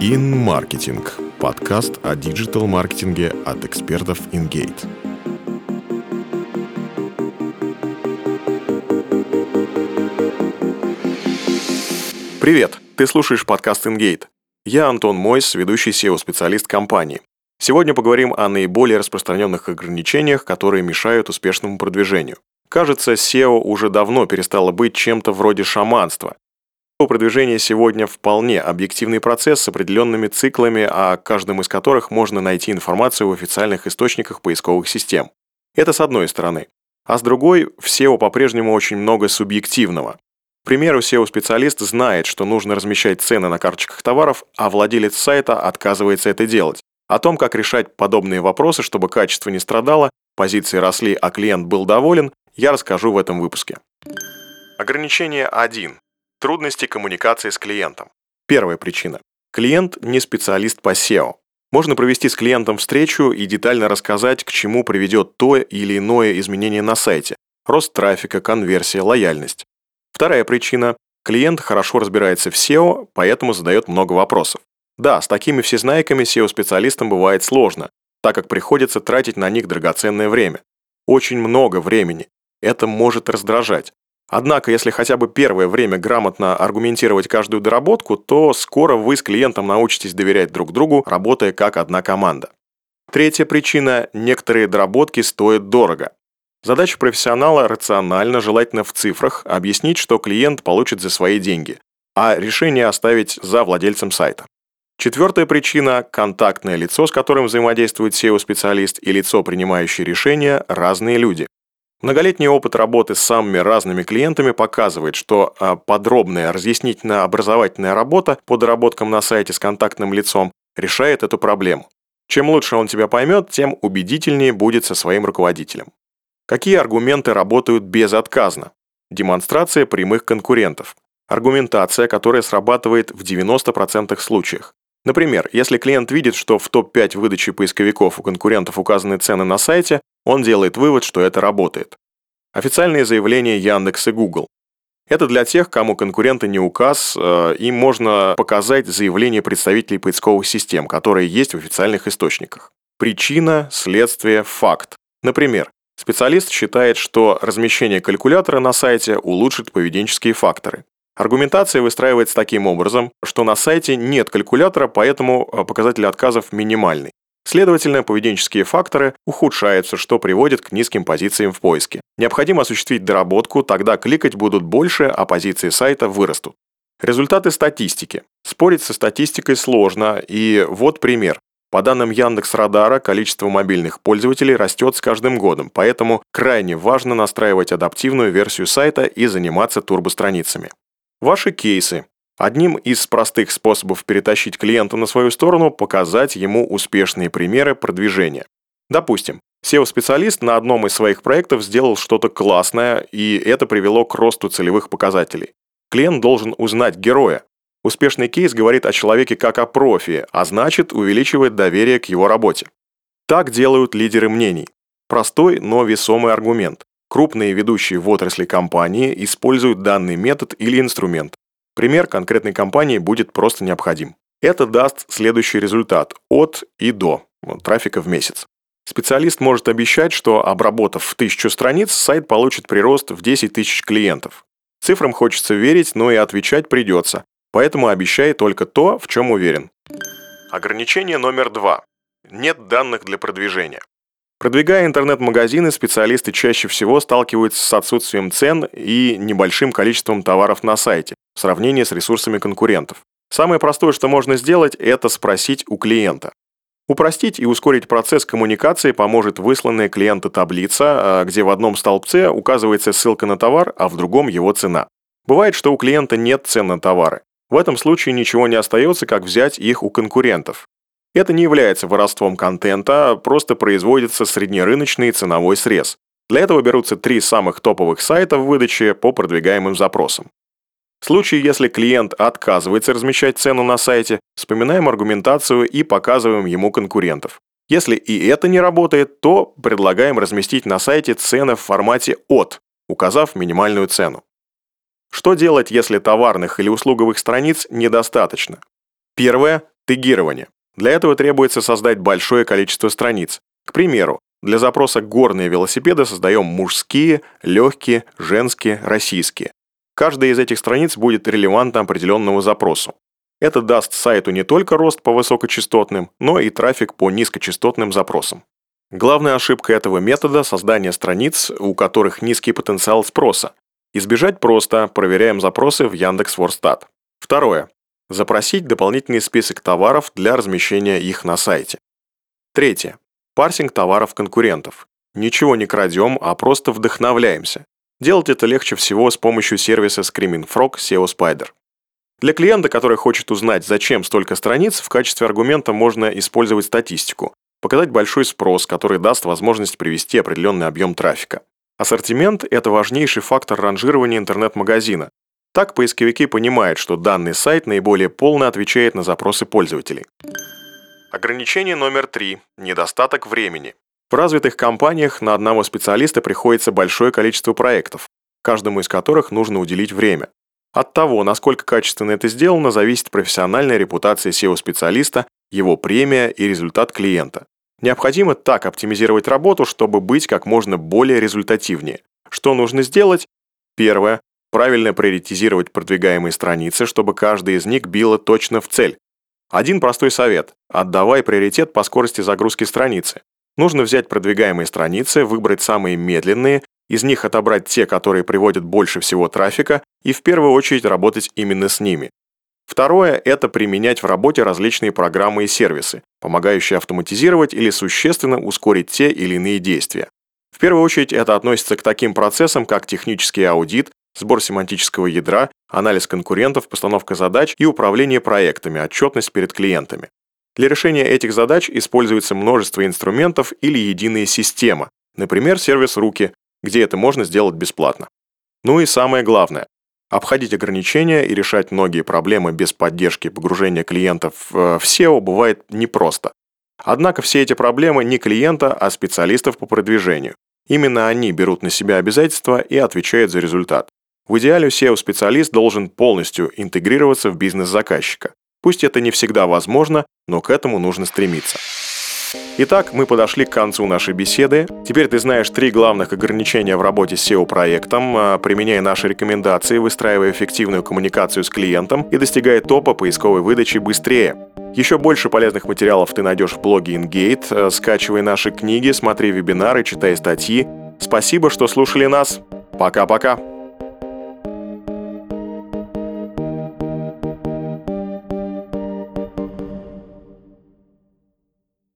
InMarketing – подкаст о диджитал-маркетинге от экспертов InGate. Привет! Ты слушаешь подкаст InGate. Я Антон Мойс, ведущий SEO-специалист компании. Сегодня поговорим о наиболее распространенных ограничениях, которые мешают успешному продвижению. Кажется, SEO уже давно перестало быть чем-то вроде шаманства. Продвижение сегодня вполне объективный процесс с определенными циклами, о каждом из которых можно найти информацию в официальных источниках поисковых систем. Это с одной стороны. А с другой, в SEO по-прежнему очень много субъективного. К примеру, SEO-специалист знает, что нужно размещать цены на карточках товаров, а владелец сайта отказывается это делать. О том, как решать подобные вопросы, чтобы качество не страдало, позиции росли, а клиент был доволен, я расскажу в этом выпуске. Ограничение 1. Трудности коммуникации с клиентом. Первая причина. Клиент не специалист по SEO. Можно провести с клиентом встречу и детально рассказать, к чему приведет то или иное изменение на сайте. Рост трафика, конверсия, лояльность. Вторая причина. Клиент хорошо разбирается в SEO, поэтому задает много вопросов. Да, с такими всезнайками SEO-специалистам бывает сложно, так как приходится тратить на них драгоценное время. Очень много времени, это может раздражать. Однако, если хотя бы первое время грамотно аргументировать каждую доработку, то скоро вы с клиентом научитесь доверять друг другу, работая как одна команда. Третья причина – некоторые доработки стоят дорого. Задача профессионала рационально, желательно в цифрах, объяснить, что клиент получит за свои деньги, а решение оставить за владельцем сайта. Четвертая причина – контактное лицо, с которым взаимодействует SEO-специалист и лицо, принимающее решения – разные люди. Многолетний опыт работы с самыми разными клиентами показывает, что а, подробная разъяснительно-образовательная работа по доработкам на сайте с контактным лицом решает эту проблему. Чем лучше он тебя поймет, тем убедительнее будет со своим руководителем. Какие аргументы работают безотказно? Демонстрация прямых конкурентов. Аргументация, которая срабатывает в 90% случаях. Например, если клиент видит, что в топ-5 выдачи поисковиков у конкурентов указаны цены на сайте, он делает вывод, что это работает. Официальные заявления Яндекс и Google. Это для тех, кому конкуренты не указ, э, им можно показать заявление представителей поисковых систем, которые есть в официальных источниках. Причина, следствие, факт. Например, специалист считает, что размещение калькулятора на сайте улучшит поведенческие факторы. Аргументация выстраивается таким образом, что на сайте нет калькулятора, поэтому э, показатель отказов минимальный. Следовательно, поведенческие факторы ухудшаются, что приводит к низким позициям в поиске. Необходимо осуществить доработку, тогда кликать будут больше, а позиции сайта вырастут. Результаты статистики. Спорить со статистикой сложно, и вот пример. По данным Яндекс Радара, количество мобильных пользователей растет с каждым годом, поэтому крайне важно настраивать адаптивную версию сайта и заниматься турбостраницами. Ваши кейсы. Одним из простых способов перетащить клиента на свою сторону – показать ему успешные примеры продвижения. Допустим, SEO-специалист на одном из своих проектов сделал что-то классное, и это привело к росту целевых показателей. Клиент должен узнать героя. Успешный кейс говорит о человеке как о профи, а значит увеличивает доверие к его работе. Так делают лидеры мнений. Простой, но весомый аргумент. Крупные ведущие в отрасли компании используют данный метод или инструмент. Пример конкретной компании будет просто необходим. Это даст следующий результат от и до трафика в месяц. Специалист может обещать, что обработав тысячу страниц, сайт получит прирост в 10 тысяч клиентов. Цифрам хочется верить, но и отвечать придется, поэтому обещай только то, в чем уверен. Ограничение номер два. Нет данных для продвижения. Продвигая интернет-магазины, специалисты чаще всего сталкиваются с отсутствием цен и небольшим количеством товаров на сайте в сравнении с ресурсами конкурентов. Самое простое, что можно сделать, это спросить у клиента. Упростить и ускорить процесс коммуникации поможет высланная клиента таблица, а, где в одном столбце указывается ссылка на товар, а в другом его цена. Бывает, что у клиента нет цен на товары. В этом случае ничего не остается, как взять их у конкурентов. Это не является воровством контента, а просто производится среднерыночный ценовой срез. Для этого берутся три самых топовых сайта в выдаче по продвигаемым запросам. В случае, если клиент отказывается размещать цену на сайте, вспоминаем аргументацию и показываем ему конкурентов. Если и это не работает, то предлагаем разместить на сайте цены в формате «от», указав минимальную цену. Что делать, если товарных или услуговых страниц недостаточно? Первое Тегирование. Для этого требуется создать большое количество страниц. К примеру, для запроса «горные велосипеды» создаем мужские, легкие, женские, российские. Каждая из этих страниц будет релевантна определенному запросу. Это даст сайту не только рост по высокочастотным, но и трафик по низкочастотным запросам. Главная ошибка этого метода – создание страниц, у которых низкий потенциал спроса. Избежать просто, проверяем запросы в Яндекс.Ворстат. Второе. Запросить дополнительный список товаров для размещения их на сайте. Третье. Парсинг товаров конкурентов. Ничего не крадем, а просто вдохновляемся. Делать это легче всего с помощью сервиса Screaming Frog SEO Spider. Для клиента, который хочет узнать, зачем столько страниц, в качестве аргумента можно использовать статистику, показать большой спрос, который даст возможность привести определенный объем трафика. Ассортимент – это важнейший фактор ранжирования интернет-магазина. Так поисковики понимают, что данный сайт наиболее полно отвечает на запросы пользователей. Ограничение номер три – недостаток времени. В развитых компаниях на одного специалиста приходится большое количество проектов, каждому из которых нужно уделить время. От того, насколько качественно это сделано, зависит профессиональная репутация SEO-специалиста, его премия и результат клиента. Необходимо так оптимизировать работу, чтобы быть как можно более результативнее. Что нужно сделать? Первое. Правильно приоритизировать продвигаемые страницы, чтобы каждая из них била точно в цель. Один простой совет. Отдавай приоритет по скорости загрузки страницы. Нужно взять продвигаемые страницы, выбрать самые медленные, из них отобрать те, которые приводят больше всего трафика, и в первую очередь работать именно с ними. Второе – это применять в работе различные программы и сервисы, помогающие автоматизировать или существенно ускорить те или иные действия. В первую очередь это относится к таким процессам, как технический аудит, сбор семантического ядра, анализ конкурентов, постановка задач и управление проектами, отчетность перед клиентами. Для решения этих задач используется множество инструментов или единая система, например, сервис «Руки», где это можно сделать бесплатно. Ну и самое главное – обходить ограничения и решать многие проблемы без поддержки погружения клиентов в SEO бывает непросто. Однако все эти проблемы не клиента, а специалистов по продвижению. Именно они берут на себя обязательства и отвечают за результат. В идеале SEO-специалист должен полностью интегрироваться в бизнес заказчика. Пусть это не всегда возможно, но к этому нужно стремиться. Итак, мы подошли к концу нашей беседы. Теперь ты знаешь три главных ограничения в работе с SEO-проектом, а, применяя наши рекомендации, выстраивая эффективную коммуникацию с клиентом и достигая топа поисковой выдачи быстрее. Еще больше полезных материалов ты найдешь в блоге InGate. Э, скачивай наши книги, смотри вебинары, читай статьи. Спасибо, что слушали нас. Пока-пока.